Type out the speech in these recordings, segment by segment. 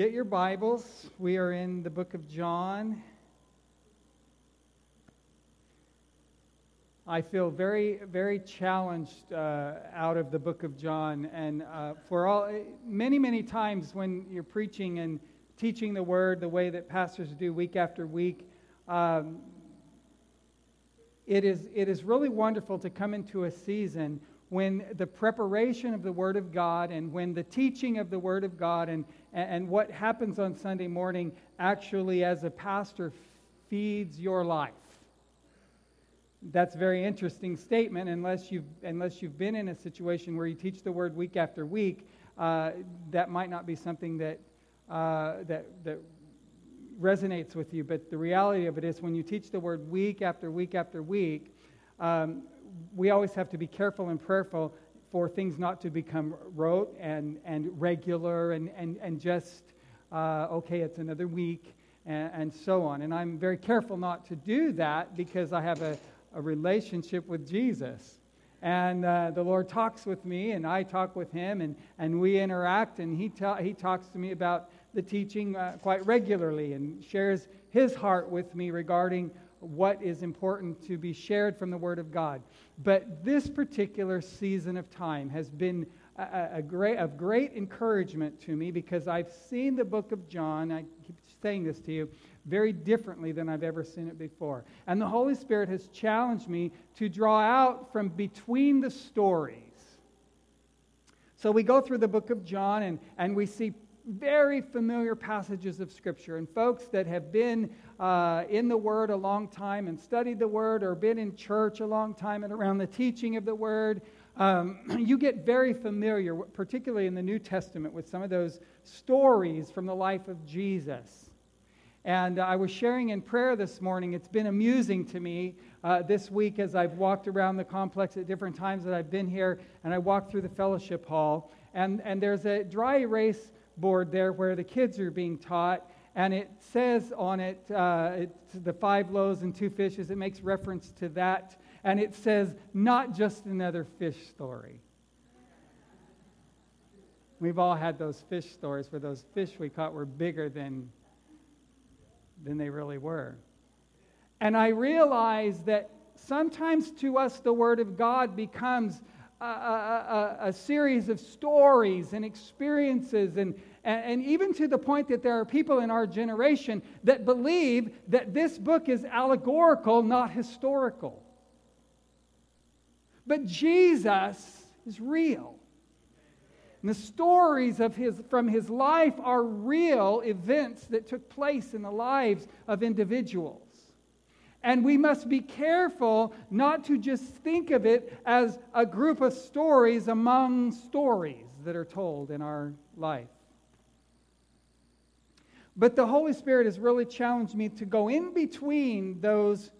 Get your Bibles. We are in the book of John. I feel very, very challenged uh, out of the book of John. And uh, for all, many, many times when you're preaching and teaching the word the way that pastors do week after week, um, it, is, it is really wonderful to come into a season when the preparation of the Word of God and when the teaching of the Word of God and, and what happens on Sunday morning actually, as a pastor, feeds your life. That's a very interesting statement unless you've, unless you've been in a situation where you teach the Word week after week. Uh, that might not be something that, uh, that, that resonates with you. But the reality of it is, when you teach the Word week after week after week, um, we always have to be careful and prayerful for things not to become rote and, and regular and, and, and just, uh, okay, it's another week, and, and, so on. And I'm very careful not to do that because I have a, a relationship with Jesus. And uh, the Lord talks with me, and I talk with him, and, and we interact, and he, ta- he talks to me about the teaching uh, quite regularly and shares his heart with me regarding what is important to be shared from the Word of God. But this particular season of time has been a, a great, of great encouragement to me because I've seen the book of John, I keep saying this to you, very differently than I've ever seen it before. And the Holy Spirit has challenged me to draw out from between the stories. So we go through the book of John and, and we see very familiar passages of Scripture. And folks that have been uh, in the Word a long time and studied the Word or been in church a long time and around the teaching of the Word, um, you get very familiar, particularly in the New Testament, with some of those stories from the life of Jesus. And I was sharing in prayer this morning. It's been amusing to me uh, this week as I've walked around the complex at different times that I've been here, and I walked through the fellowship hall. And, and there's a dry erase board there where the kids are being taught, and it says on it, uh, it's the five loaves and two fishes. It makes reference to that, and it says, not just another fish story. We've all had those fish stories where those fish we caught were bigger than, than they really were. And I realize that sometimes to us the Word of God becomes a, a, a, series of stories and experiences, and, and, and even to the point that there are people in our generation that believe that this book is allegorical, not historical. But Jesus is real. And the stories of his, from his life are real events that took place in the lives of individuals. And we must be careful not to just think of it as a group of stories among stories that are told in our life. But the Holy Spirit has really challenged me to go in between those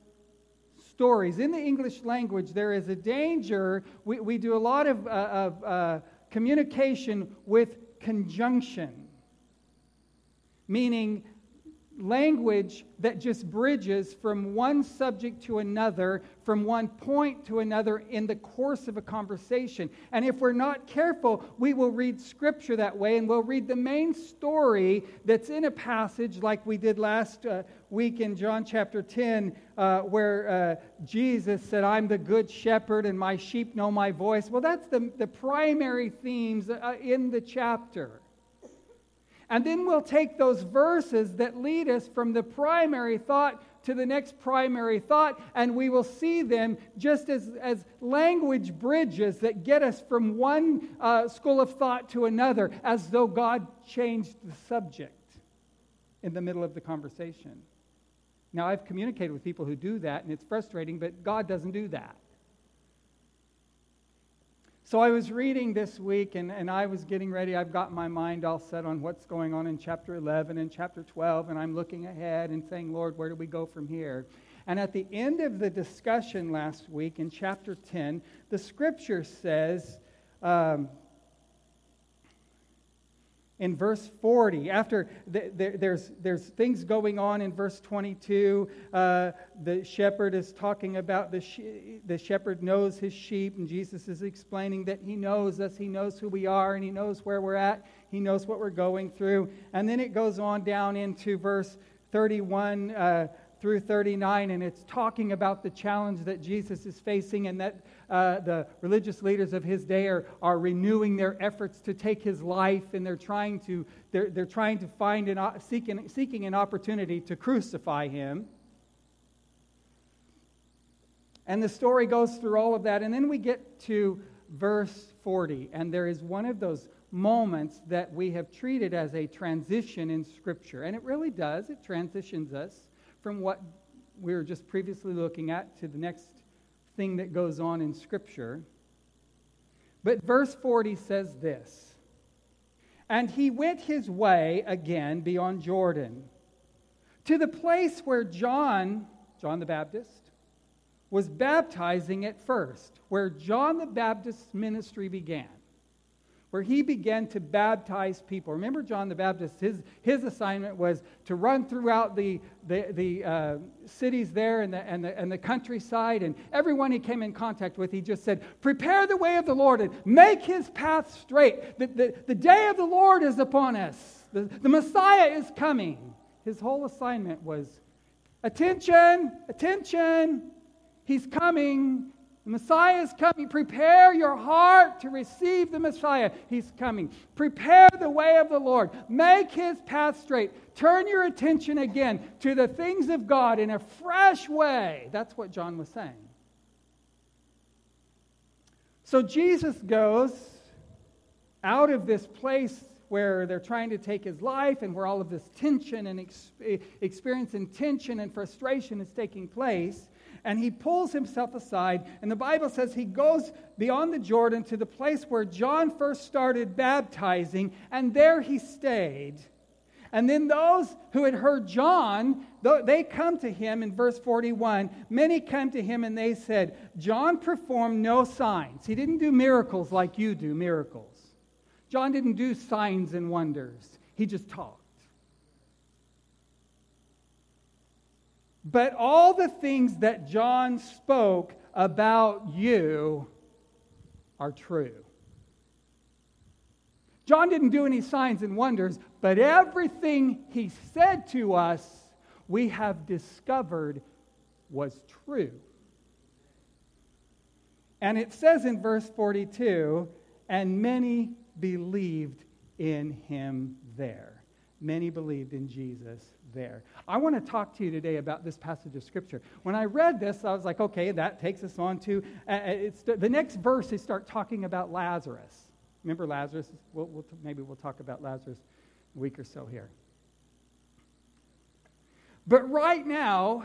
stories. In the English language, there is a danger. We, we do a lot of, uh, of uh, communication with conjunction, meaning language that just bridges from one subject to another, from one point to another in the course of a conversation. And if we're not careful, we will read scripture that way and we'll read the main story that's in a passage like we did last uh, week in John chapter 10, uh, where uh, Jesus said, I'm the good shepherd and my sheep know my voice. Well, that's the, the primary themes uh, in the chapter. And then we'll take those verses that lead us from the primary thought to the next primary thought, and we will see them just as, as language bridges that get us from one uh, school of thought to another, as though God changed the subject in the middle of the conversation. Now, I've communicated with people who do that, and it's frustrating, but God doesn't do that. So I was reading this week and, and I was getting ready. I've got my mind all set on what's going on in chapter 11 and chapter 12, and I'm looking ahead and saying, Lord, where do we go from here? And at the end of the discussion last week in chapter 10, the scripture says, um, in verse 40. After the, the, there's, there's things going on in verse 22, uh, the shepherd is talking about the, she- the shepherd knows his sheep, and Jesus is explaining that he knows us, he knows who we are, and he knows where we're at. He knows what we're going through. And then it goes on down into verse 31 uh, through 39, and it's talking about the challenge that Jesus is facing and that uh, the religious leaders of his day are, are renewing their efforts to take his life, and they're trying to, they're, they're trying to find an, seeking, seeking an opportunity to crucify him. And the story goes through all of that, and then we get to verse 40, and there is one of those moments that we have treated as a transition in Scripture. And it really does. It transitions us from what we were just previously looking at to the next thing that goes on in Scripture. But verse 40 says this And he went his way again beyond Jordan to the place where John, John the Baptist, was baptizing at first, where John the Baptist's ministry began where he began to baptize people. Remember John the Baptist, his, his assignment was to run throughout the, the, the uh, cities there and the, and, the, and the countryside, and everyone he came in contact with, he just said, Prepare the way of the Lord and make his path straight. The, the, the day of the Lord is upon us, the, the Messiah is coming. His whole assignment was attention, attention, he's coming. The Messiah is coming. Prepare your heart to receive the Messiah. He's coming. Prepare the way of the Lord. Make his path straight. Turn your attention again to the things of God in a fresh way. That's what John was saying. So Jesus goes out of this place where they're trying to take his life and where all of this tension and ex- experience and tension and frustration is taking place and he pulls himself aside. And the Bible says he goes beyond the Jordan to the place where John first started baptizing, and there he stayed. And then those who had heard John, they come to him in verse 41. Many come to him and they said, John performed no signs. He didn't do miracles like you do miracles. John didn't do signs and wonders, he just talked. But all the things that John spoke about you are true. John didn't do any signs and wonders, but everything he said to us, we have discovered was true. And it says in verse 42 and many believed in him there. Many believed in Jesus there. I want to talk to you today about this passage of Scripture. When I read this, I was like, okay, that takes us on to uh, uh the next verse. They start talking about Lazarus. Remember Lazarus? We'll, we'll, maybe we'll talk about Lazarus a week or so here. But right now,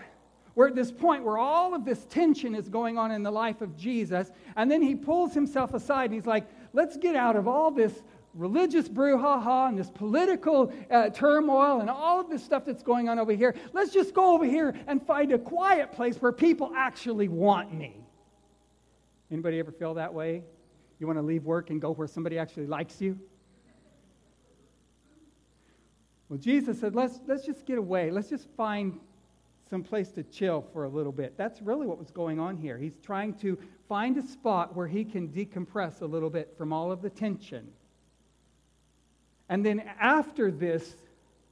we're at this point where all of this tension is going on in the life of Jesus, and then he pulls himself aside and he's like, let's get out of all this religious brouhaha and this political uh, turmoil and all of this stuff that's going on over here. Let's just go over here and find a quiet place where people actually want me. Anybody ever feel that way? You want to leave work and go where somebody actually likes you? Well, Jesus said, let's, let's just get away. Let's just find some place to chill for a little bit. That's really what was going on here. He's trying to find a spot where he can decompress a little bit from all of the tension. And then after this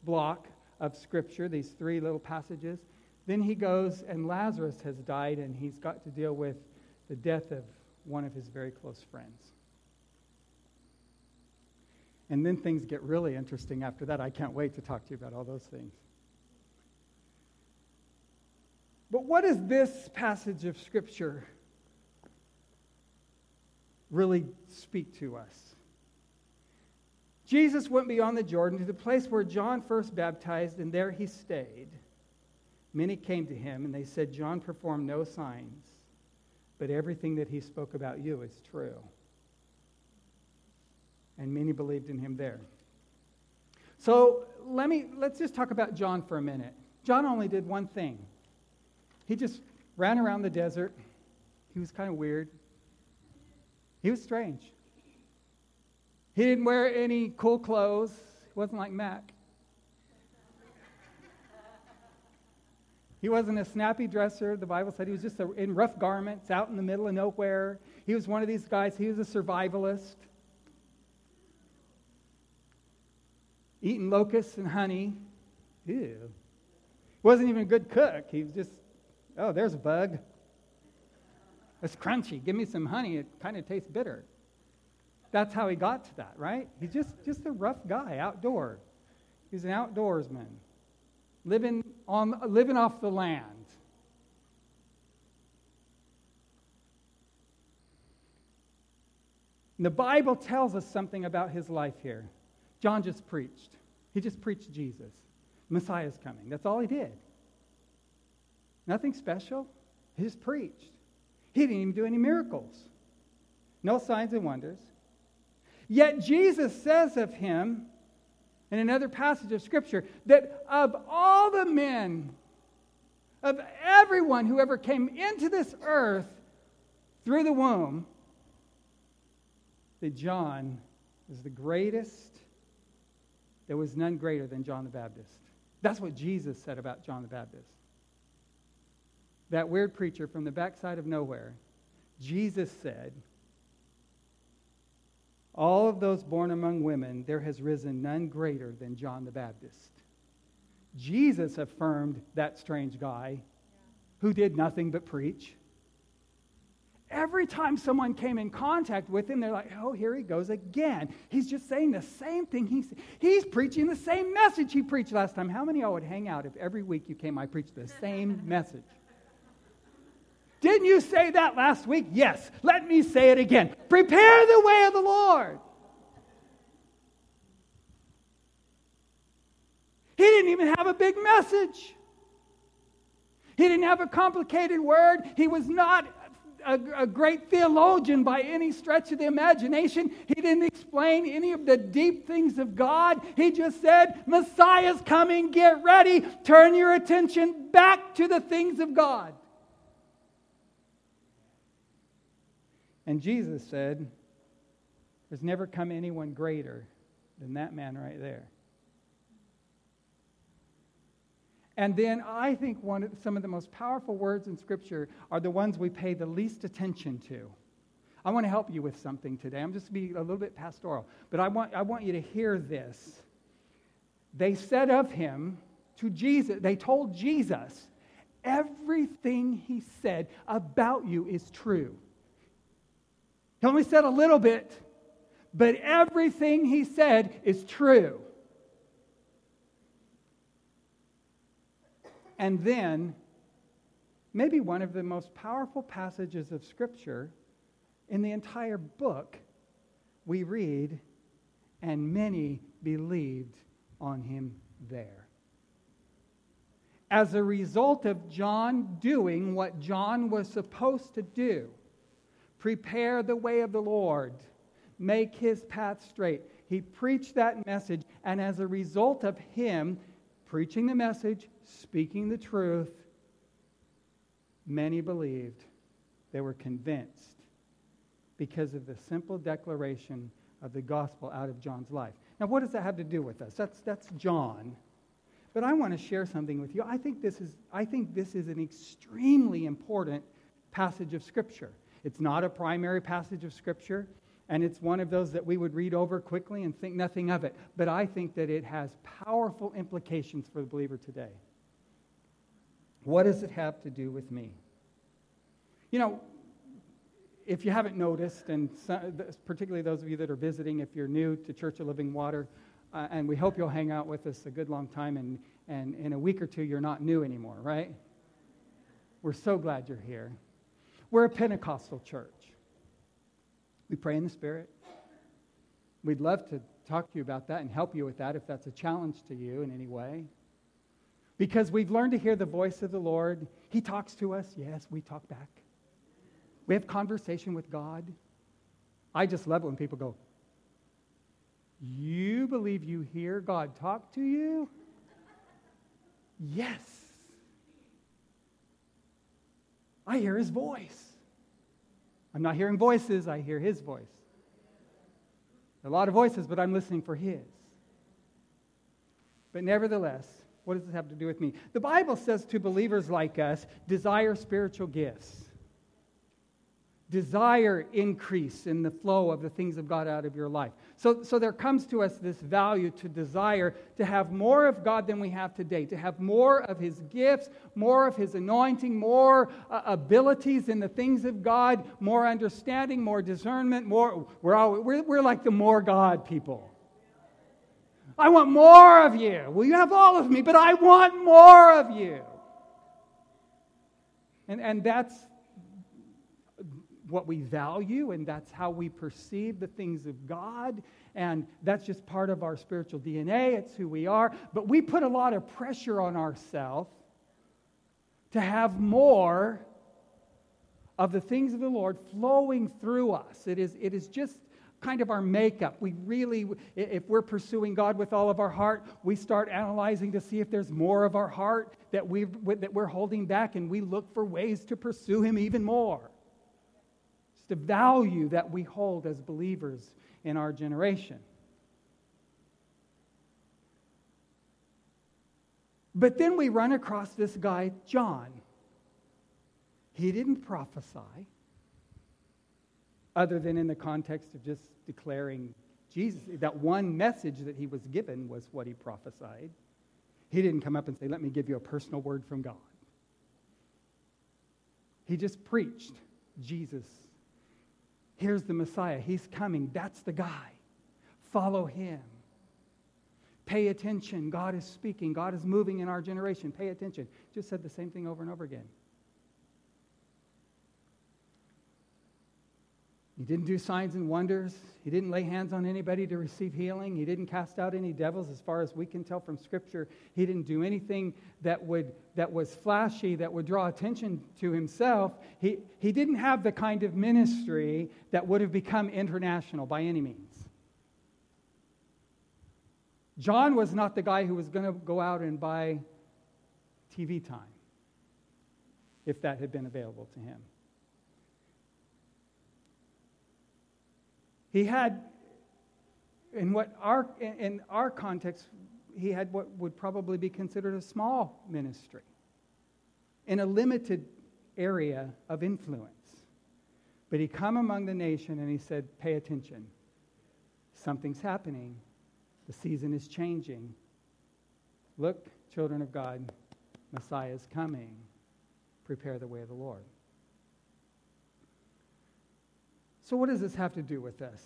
block of Scripture, these three little passages, then he goes and Lazarus has died and he's got to deal with the death of one of his very close friends. And then things get really interesting after that. I can't wait to talk to you about all those things. But what does this passage of Scripture really speak to us? Jesus went beyond the Jordan to the place where John first baptized, and there he stayed. Many came to him, and they said, John performed no signs, but everything that he spoke about you is true. And many believed in him there. So let me let's just talk about John for a minute. John only did one thing. He just ran around the desert. He was kind of weird. He was strange. He didn't wear any cool clothes. He wasn't like Mac. He wasn't a snappy dresser. The Bible said he was just a, in rough garments out in the middle of nowhere. He was one of these guys, he was a survivalist. eating locusts and honey. Ew. Wasn't even a good cook. He was just, oh, there's a bug. It's crunchy. Give me some honey. It kind of tastes bitter. That's how he got to that, right? He's just, just a rough guy outdoor. He's an outdoorsman, living, on, living off the land. And the Bible tells us something about his life here. John just preached. He just preached Jesus. Messiah's coming. That's all he did. Nothing special. He just preached. He didn't even do any miracles. No signs and wonders. Yet Jesus says of him in another passage of Scripture that of all the men, of everyone who ever came into this earth through the womb, that John is the greatest. There was none greater than John the Baptist. That's what Jesus said about John the Baptist. That weird preacher from the backside of nowhere, Jesus said, All of those born among women, there has risen none greater than John the Baptist. Jesus affirmed that strange guy who did nothing but preach every time someone came in contact with him, they're like, oh, here he goes again. He's just saying the same thing. He's, he's preaching the same message he preached last time. How many of y'all would hang out if every week you came, I preached the same message? Didn't you say that last week? Yes. Let me say it again. Prepare the way of the Lord. He didn't even have a big message. He didn't have a complicated word. He was not a, a, great theologian by any stretch of the imagination. He didn't explain any of the deep things of God. He just said, Messiah's coming, get ready, turn your attention back to the things of God. And Jesus said, There's never come anyone greater than that man right there. And then I think one of, some of the most powerful words in Scripture are the ones we pay the least attention to. I want to help you with something today. I'm just being a little bit pastoral, but I want, I want you to hear this. They said of him to Jesus, they told Jesus, everything he said about you is true. He only said a little bit, but everything he said is true. And then, maybe one of the most powerful passages of Scripture in the entire book, we read, and many believed on him there. As a result of John doing what John was supposed to do, prepare the way of the Lord, make his path straight. He preached that message, and as a result of him preaching the message, speaking the truth, many believed. They were convinced because of the simple declaration of the gospel out of John's life. Now, what does that have to do with us? That's, that's John. But I want to share something with you. I think, this is, I think this is an extremely important passage of Scripture. It's not a primary passage of Scripture, and it's one of those that we would read over quickly and think nothing of it. But I think that it has powerful implications for the believer today. What does it have to do with me? You know, if you haven't noticed, and particularly those of you that are visiting, if you're new to Church of Living Water, uh, and we hope you'll hang out with us a good long time, and, and in a week or two, you're not new anymore, right? We're so glad you're here. We're a Pentecostal church. We pray in the Spirit. We'd love to talk to you about that and help you with that if that's a challenge to you in any way. Because we've learned to hear the voice of the Lord. He talks to us. Yes, we talk back. We have conversation with God. I just love it when people go, You believe you hear God talk to you? Yes. I hear his voice. I'm not hearing voices, I hear his voice. A lot of voices, but I'm listening for his. But nevertheless, what does this have to do with me? The Bible says to believers like us, desire spiritual gifts. Desire increase in the flow of the things of God out of your life. So, so there comes to us this value to desire to have more of God than we have today, to have more of His gifts, more of His anointing, more uh, abilities in the things of God, more understanding, more discernment, more. We're, all, we're, we're like the more God people. I want more of you. Well, you have all of me, but I want more of you. And, and that's what we value, and that's how we perceive the things of God. And that's just part of our spiritual DNA. It's who we are. But we put a lot of pressure on ourselves to have more of the things of the Lord flowing through us. It is, it is just kind of our makeup. We really, if we're pursuing God with all of our heart, we start analyzing to see if there's more of our heart that, we that we're holding back, and we look for ways to pursue Him even more. It's the value that we hold as believers in our generation. But then we run across this guy, John. He didn't prophesy, other than in the context of just declaring Jesus. That one message that he was given was what he prophesied. He didn't come up and say, Let me give you a personal word from God. He just preached Jesus Here's the Messiah. He's coming. That's the guy. Follow him. Pay attention. God is speaking. God is moving in our generation. Pay attention. Just said the same thing over and over again. He didn't do signs and wonders. He didn't lay hands on anybody to receive healing. He didn't cast out any devils, as far as we can tell from Scripture. He didn't do anything that, would, that was flashy, that would draw attention to himself. He, he didn't have the kind of ministry that would have become international by any means. John was not the guy who was going to go out and buy TV time, if that had been available to him. He had, in what our, in our context, he had what would probably be considered a small ministry in a limited area of influence. But he come among the nation and he said, Pay attention. Something's happening. The season is changing. Look, children of God, Messiah is coming. Prepare the way of the Lord. So, what does this have to do with this?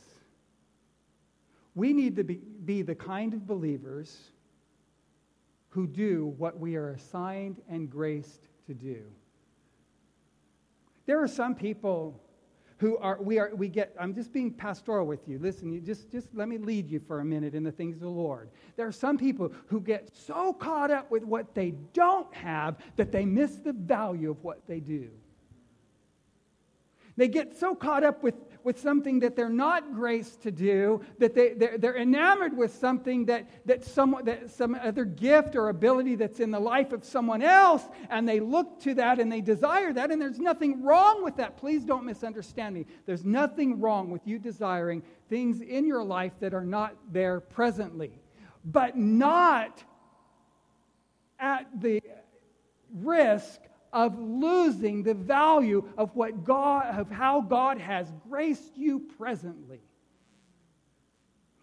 We need to be, be the kind of believers who do what we are assigned and graced to do. There are some people who are we are we get i'm just being pastoral with you listen you just just let me lead you for a minute in the things of the lord there are some people who get so caught up with what they don't have that they miss the value of what they do they get so caught up with with something that they're not graced to do, that they, they're, they're enamored with something that, that, some, that some other gift or ability that's in the life of someone else, and they look to that and they desire that, and there's nothing wrong with that. Please don't misunderstand me. There's nothing wrong with you desiring things in your life that are not there presently, but not at the risk of losing the value of what God, of how God has graced you presently.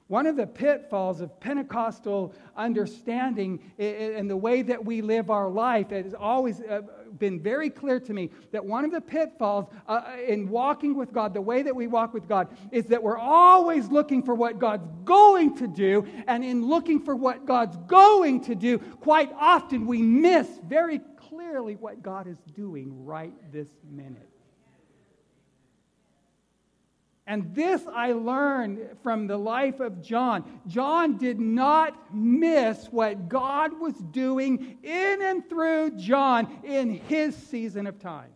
One of the pitfalls of Pentecostal understanding and the way that we live our life has always uh, been very clear to me that one of the pitfalls uh, in walking with God, the way that we walk with God, is that we're always looking for what God's going to do. And in looking for what God's going to do, quite often we miss very clearly what God is doing right this minute. And this I learned from the life of John. John did not miss what God was doing in and through John in his season of time.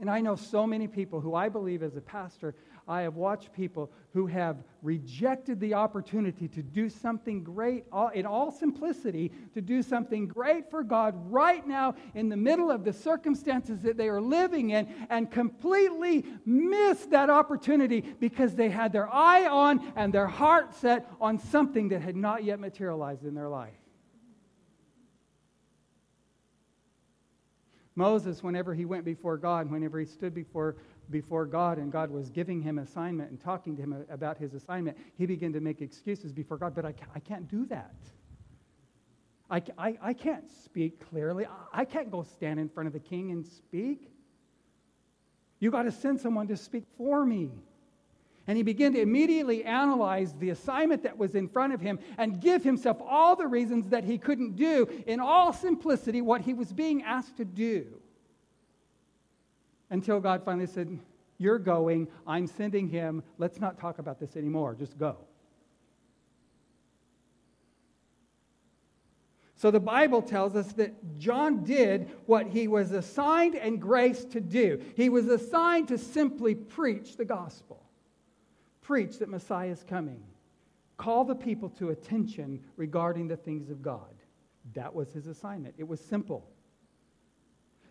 And I know so many people who I believe as a pastor I have watched people who have rejected the opportunity to do something great in all simplicity, to do something great for God right now in the middle of the circumstances that they are living in, and completely missed that opportunity because they had their eye on and their heart set on something that had not yet materialized in their life. Moses, whenever he went before God, whenever he stood before, before God and God was giving him assignment and talking to him about his assignment, he began to make excuses before God, but I, I can't do that. I, I, I can't speak clearly. I, I can't go stand in front of the king and speak. You got to send someone to speak for me. And he began to immediately analyze the assignment that was in front of him and give himself all the reasons that he couldn't do, in all simplicity, what he was being asked to do. Until God finally said, You're going, I'm sending him, let's not talk about this anymore, just go. So the Bible tells us that John did what he was assigned and graced to do. He was assigned to simply preach the gospel, preach that Messiah is coming, call the people to attention regarding the things of God. That was his assignment. It was simple.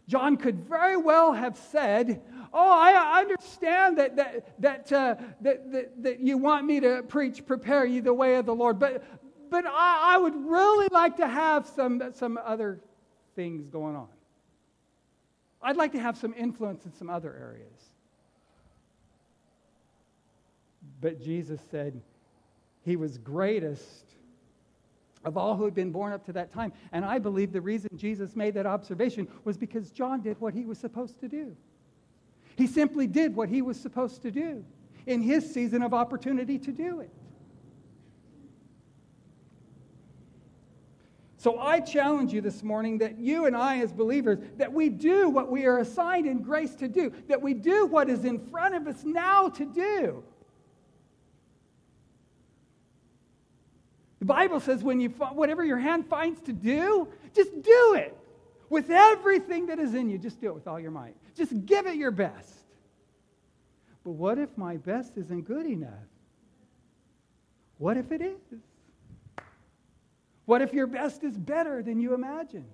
John could very well have said, Oh, I understand that, that, that, uh, that, that, that, you want me to preach, prepare you the way of the Lord, but, but I, I would really like to have some, some other things going on. I'd like to have some influence in some other areas. But Jesus said he was greatest of all who had been born up to that time. And I believe the reason Jesus made that observation was because John did what he was supposed to do. He simply did what he was supposed to do in his season of opportunity to do it. So I challenge you this morning that you and I, as believers, that we do what we are assigned in grace to do, that we do what is in front of us now to do. Bible says when you whatever your hand finds to do, just do it with everything that is in you. Just do it with all your might. Just give it your best. But what if my best isn't good enough? What if it is? What if your best is better than you imagined?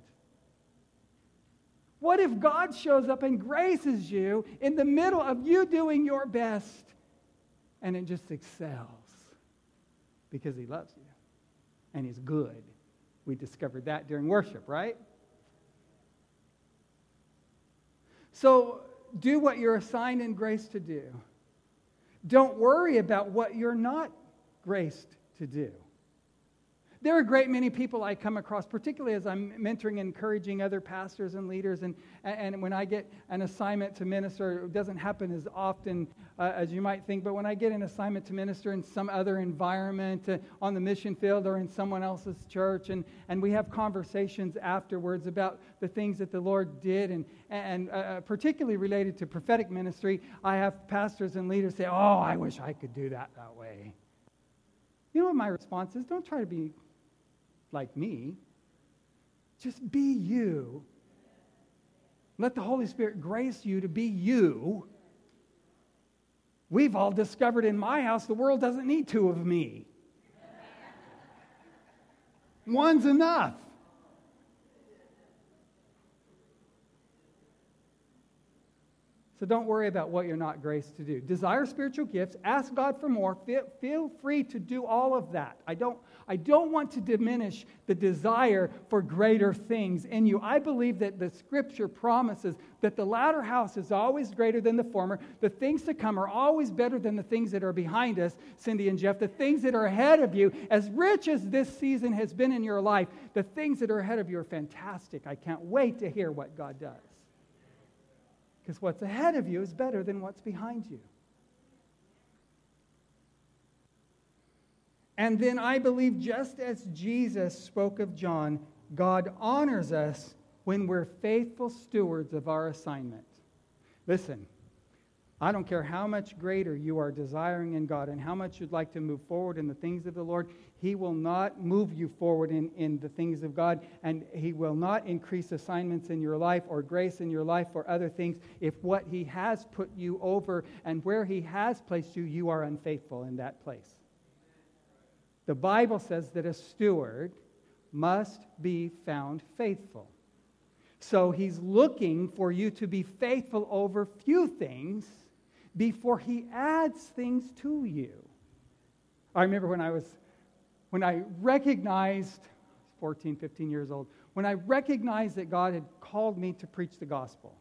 What if God shows up and graces you in the middle of you doing your best and it just excels because He loves you and He's good? We discovered that during worship, right? So do what you're assigned in grace to do. Don't worry about what you're not graced to do. There are a great many people I come across, particularly as I'm mentoring and encouraging other pastors and leaders. And, and when I get an assignment to minister, it doesn't happen as often uh, as you might think, but when I get an assignment to minister in some other environment, uh, on the mission field or in someone else's church, and, and we have conversations afterwards about the things that the Lord did, and, and uh, particularly related to prophetic ministry, I have pastors and leaders say, Oh, I wish I could do that that way. You know what my response is? Don't try to be like me. Just be you. Let the Holy Spirit grace you to be you. We've all discovered in my house the world doesn't need two of me. One's enough. So don't worry about what you're not graced to do. Desire spiritual gifts, ask God for more. Feel free to do all of that. I don't, I don't want to diminish the desire for greater things in you. I believe that the scripture promises that the latter house is always greater than the former. The things to come are always better than the things that are behind us, Cindy and Jeff. The things that are ahead of you, as rich as this season has been in your life, the things that are ahead of you are fantastic. I can't wait to hear what God does. Because what's ahead of you is better than what's behind you. And then I believe, just as Jesus spoke of John, God honors us when we're faithful stewards of our assignment. Listen, I don't care how much greater you are desiring in God and how much you'd like to move forward in the things of the Lord, He will not move you forward in, in the things of God, and He will not increase assignments in your life or grace in your life or other things if what He has put you over and where He has placed you, you are unfaithful in that place. The Bible says that a steward must be found faithful. So he's looking for you to be faithful over few things before he adds things to you. I remember when I was when I recognized 14, 15 years old, when I recognized that God had called me to preach the gospel.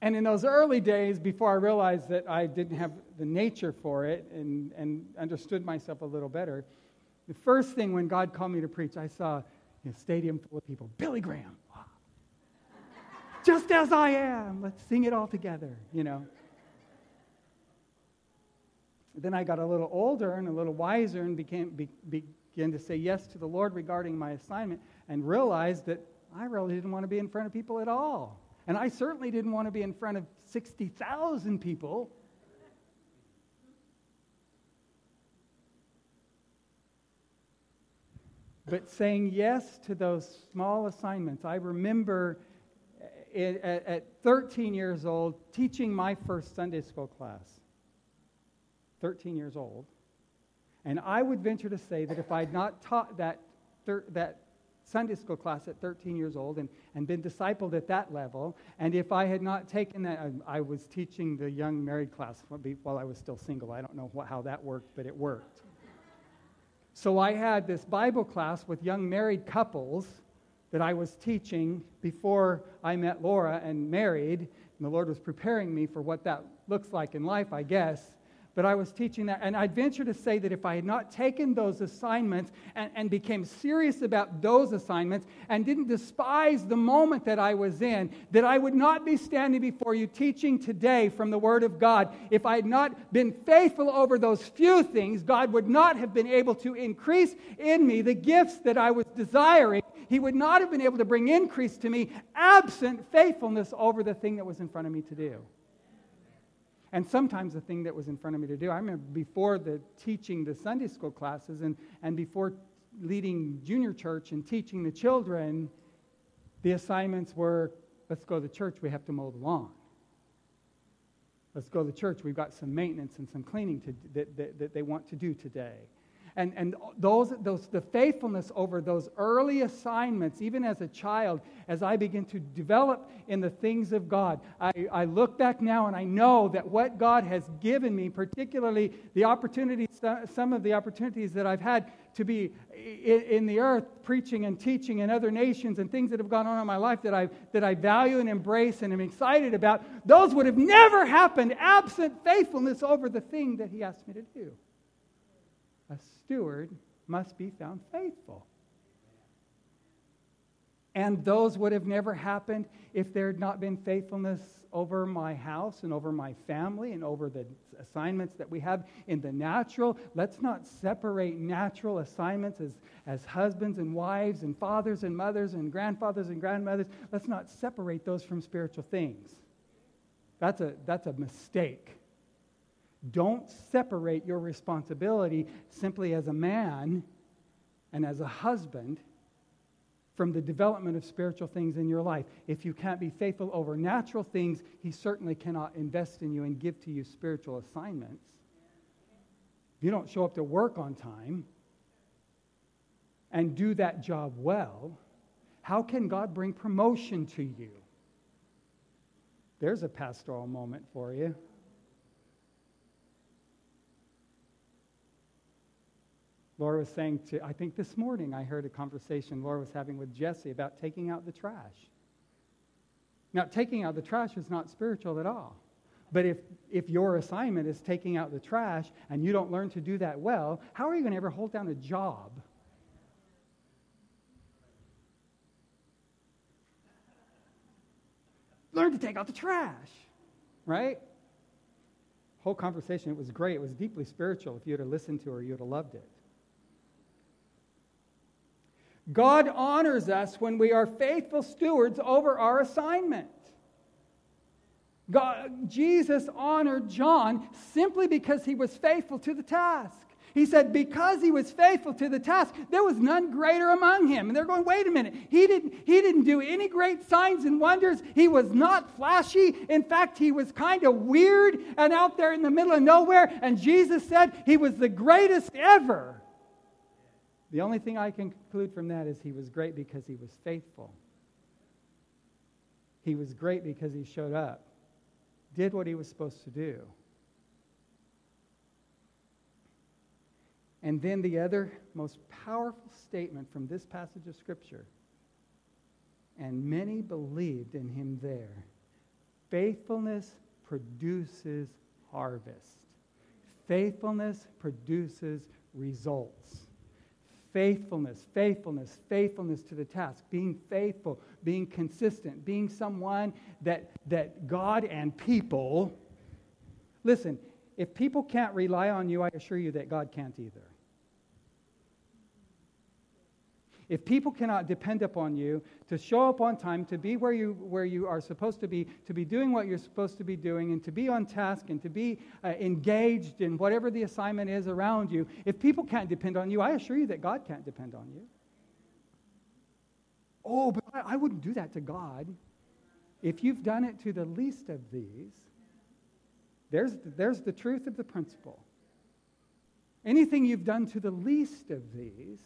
And in those early days, before I realized that I didn't have the nature for it and, and understood myself a little better, the first thing when God called me to preach, I saw a stadium full of people. Billy Graham. Just as I am. Let's sing it all together, you know. Then I got a little older and a little wiser and became, be, began to say yes to the Lord regarding my assignment and realized that I really didn't want to be in front of people at all. And I certainly didn't want to be in front of 60,000 people. But saying yes to those small assignments, I remember at, at 13 years old teaching my first Sunday school class. 13 years old. And I would venture to say that if I had not taught that, thir- that Sunday school class at 13 years old and, and been discipled at that level, and if I had not taken that, I, I was teaching the young married class while I was still single. I don't know how that worked, but it worked. So I had this Bible class with young married couples that I was teaching before I met Laura and married. And the Lord was preparing me for what that looks like in life, I guess but I was teaching that. And I'd venture to say that if I had not taken those assignments and, and became serious about those assignments and didn't despise the moment that I was in, that I would not be standing before you teaching today from the Word of God. If I had not been faithful over those few things, God would not have been able to increase in me the gifts that I was desiring. He would not have been able to bring increase to me absent faithfulness over the thing that was in front of me to do and sometimes the thing that was in front of me to do. I remember before the teaching the Sunday school classes and, and before leading junior church and teaching the children, the assignments were let's go to church, we have to mow the lawn. Let's go to church, we've got some maintenance and some cleaning to, that, that, that they want to do today. And, and those, those, the faithfulness over those early assignments, even as a child, as I begin to develop in the things of God, I, I look back now and I know that what God has given me, particularly the opportunities, some of the opportunities that I've had to be in, in the earth preaching and teaching in other nations and things that have gone on in my life that I, that I value and embrace and am excited about, those would have never happened absent faithfulness over the thing that He asked me to do a steward must be found faithful. And those would have never happened if there had not been faithfulness over my house and over my family and over the assignments that we have in the natural. Let's not separate natural assignments as, as husbands and wives and fathers and mothers and grandfathers and grandmothers. Let's not separate those from spiritual things. That's a, that's a mistake. Don't separate your responsibility simply as a man and as a husband from the development of spiritual things in your life. If you can't be faithful over natural things, He certainly cannot invest in you and give to you spiritual assignments. If you don't show up to work on time and do that job well, how can God bring promotion to you? There's a pastoral moment for you. Laura was saying to, I think this morning I heard a conversation Laura was having with Jesse about taking out the trash. Now, taking out the trash is not spiritual at all. But if, if your assignment is taking out the trash and you don't learn to do that well, how are you going to ever hold down a job? Learn to take out the trash, right? Whole conversation, it was great. It was deeply spiritual. If you had listened to her, you would have loved it. God honors us when we are faithful stewards over our assignment. God, Jesus honored John simply because he was faithful to the task. He said, because he was faithful to the task, there was none greater among him. And they're going, wait a minute. He didn't, he didn't do any great signs and wonders. He was not flashy. In fact, he was kind of weird and out there in the middle of nowhere. And Jesus said he was the greatest ever. The only thing I can conclude from that is he was great because he was faithful. He was great because he showed up, did what he was supposed to do. And then the other most powerful statement from this passage of Scripture and many believed in him there. Faithfulness produces harvest. Faithfulness produces results. Faithfulness, faithfulness, faithfulness to the task, being faithful, being consistent, being someone that, that God and people. Listen, if people can't rely on you, I assure you that God can't either. If people cannot depend upon you to show up on time, to be where you, where you are supposed to be, to be doing what you're supposed to be doing, and to be on task and to be uh, engaged in whatever the assignment is around you, if people can't depend on you, I assure you that God can't depend on you. Oh, but I, wouldn't do that to God. If you've done it to the least of these, there's, there's the truth of the principle. Anything you've done to the least of these,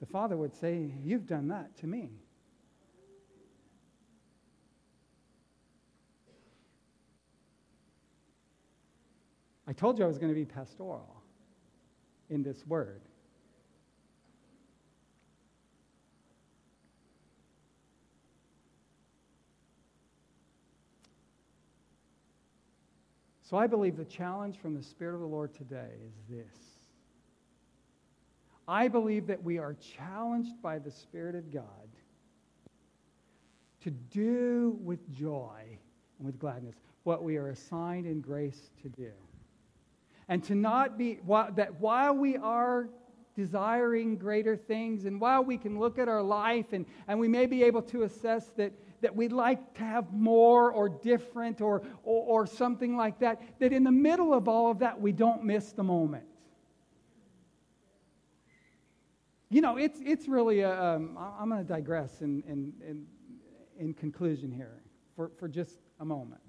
the father would say, You've done that to me. I told you I was going to be pastoral in this word. So I believe the challenge from the Spirit of the Lord today is this I believe that we are challenged by the Spirit of God to do with joy and with gladness what we are assigned in grace to do. And to not be, that while we are desiring greater things and while we can look at our life and, and we may be able to assess that, that we'd like to have more or different or, or, or something like that, that in the middle of all of that, we don't miss the moment. You know, it's, it's really, a, um, I'm going to digress in, in, in, in conclusion here for, for just a moment.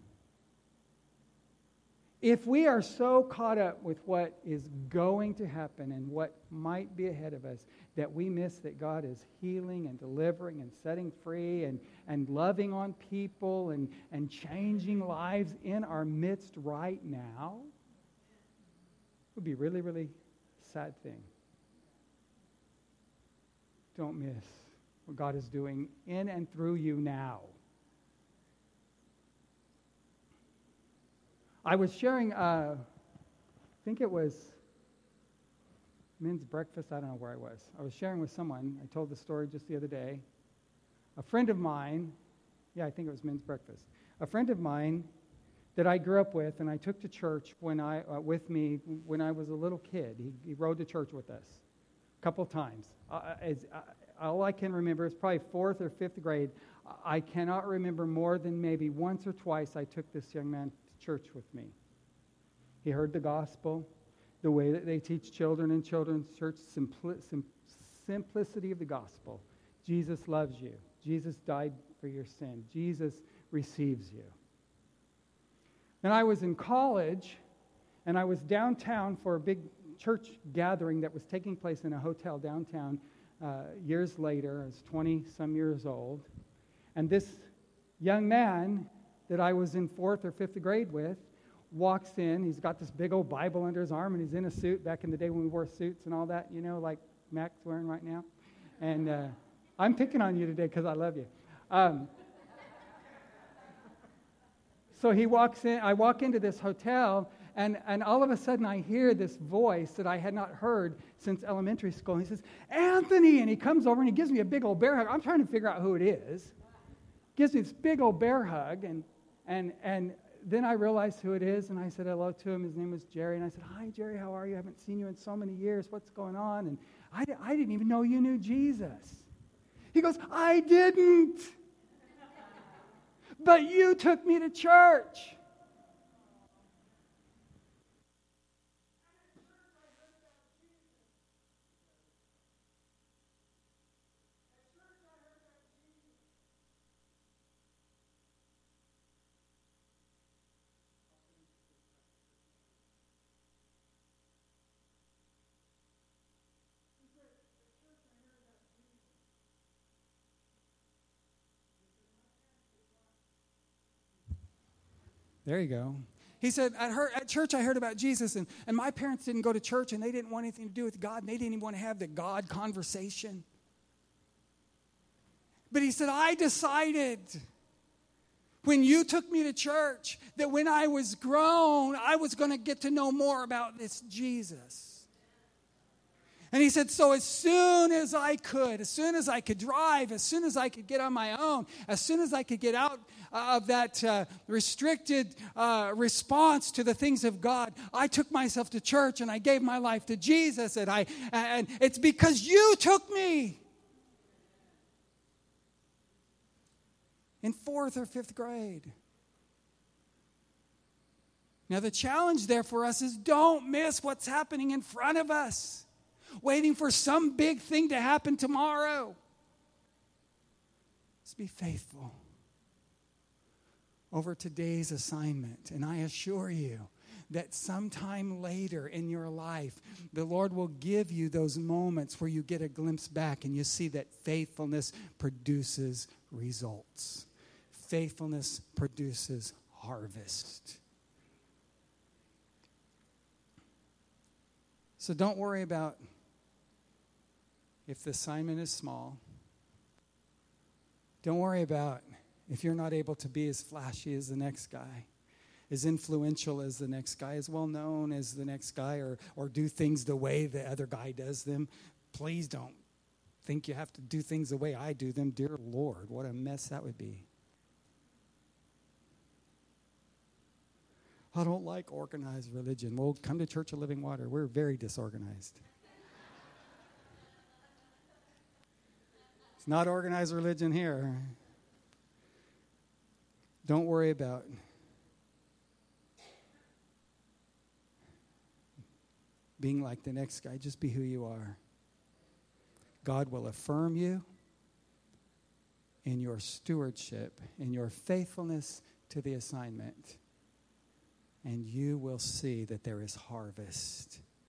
If we are so caught up with what is going to happen and what might be ahead of us that we miss that God is healing and delivering and setting free and, and loving on people and, and changing lives in our midst right now, it would be a really, really sad thing don't miss what God is doing in and through you now. I was sharing, uh, I think it was men's breakfast. I don't know where I was. I was sharing with someone. I told the story just the other day. A friend of mine, yeah, I think it was men's breakfast. A friend of mine that I grew up with and I took to church when I, uh, with me when I was a little kid. He, he rode to church with us a couple times. Uh, as, uh, all I can remember is probably fourth or fifth grade. I cannot remember more than maybe once or twice I took this young man to church with me. He heard the gospel, the way that they teach children in children's church, simpli- sim- simplicity of the gospel. Jesus loves you. Jesus died for your sin. Jesus receives you. And I was in college, and I was downtown for a big church gathering that was taking place in a hotel downtown uh, years later. I was 20 some years old. And this young man that I was in fourth or fifth grade with walks in. He's got this big old Bible under his arm, and he's in a suit back in the day when we wore suits and all that, you know, like Mac's wearing right now. And uh, I'm picking on you today because I love you. Um, so he walks in. I walk into this hotel, and, and all of a sudden, I hear this voice that I had not heard since elementary school. And he says, Anthony! And he comes over and he gives me a big old bear hug. I'm trying to figure out who it is. Gives me this big old bear hug. And, and, and then I realized who it is. And I said hello to him. His name was Jerry. And I said, Hi, Jerry, how are you? I haven't seen you in so many years. What's going on? And I, I didn't even know you knew Jesus. He goes, I didn't. but you took me to church. There you go. He said, at, her, at church, I heard about Jesus, and, and my parents didn't go to church, and they didn't want anything to do with God, and they didn't even want to have the God conversation. But he said, I decided when you took me to church that when I was grown, I was going to get to know more about this Jesus. And he said, So as soon as I could, as soon as I could drive, as soon as I could get on my own, as soon as I could get out of that uh, restricted uh, response to the things of God, I took myself to church and I gave my life to Jesus. And, I, and it's because you took me. In fourth or fifth grade. Now, the challenge there for us is don't miss what's happening in front of us waiting for some big thing to happen tomorrow. Let's be faithful over today's assignment. And I assure you that sometime later in your life, the Lord will give you those moments where you get a glimpse back and you see that faithfulness produces results. Faithfulness produces harvest. So don't worry about if the assignment is small. Don't worry about if you're not able to be as flashy as the next guy, as influential as the next guy, as well known as the next guy, or, or do things the way the other guy does them. Please don't think you have to do things the way I do them. Dear Lord, what a mess that would be. I don't like organized religion. Well, come to Church of Living Water. We're very disorganized. It's not organized religion here. Don't worry about being like the next guy. Just be who you are. God will affirm you in your stewardship, in your faithfulness to the assignment. And you will see that there is harvest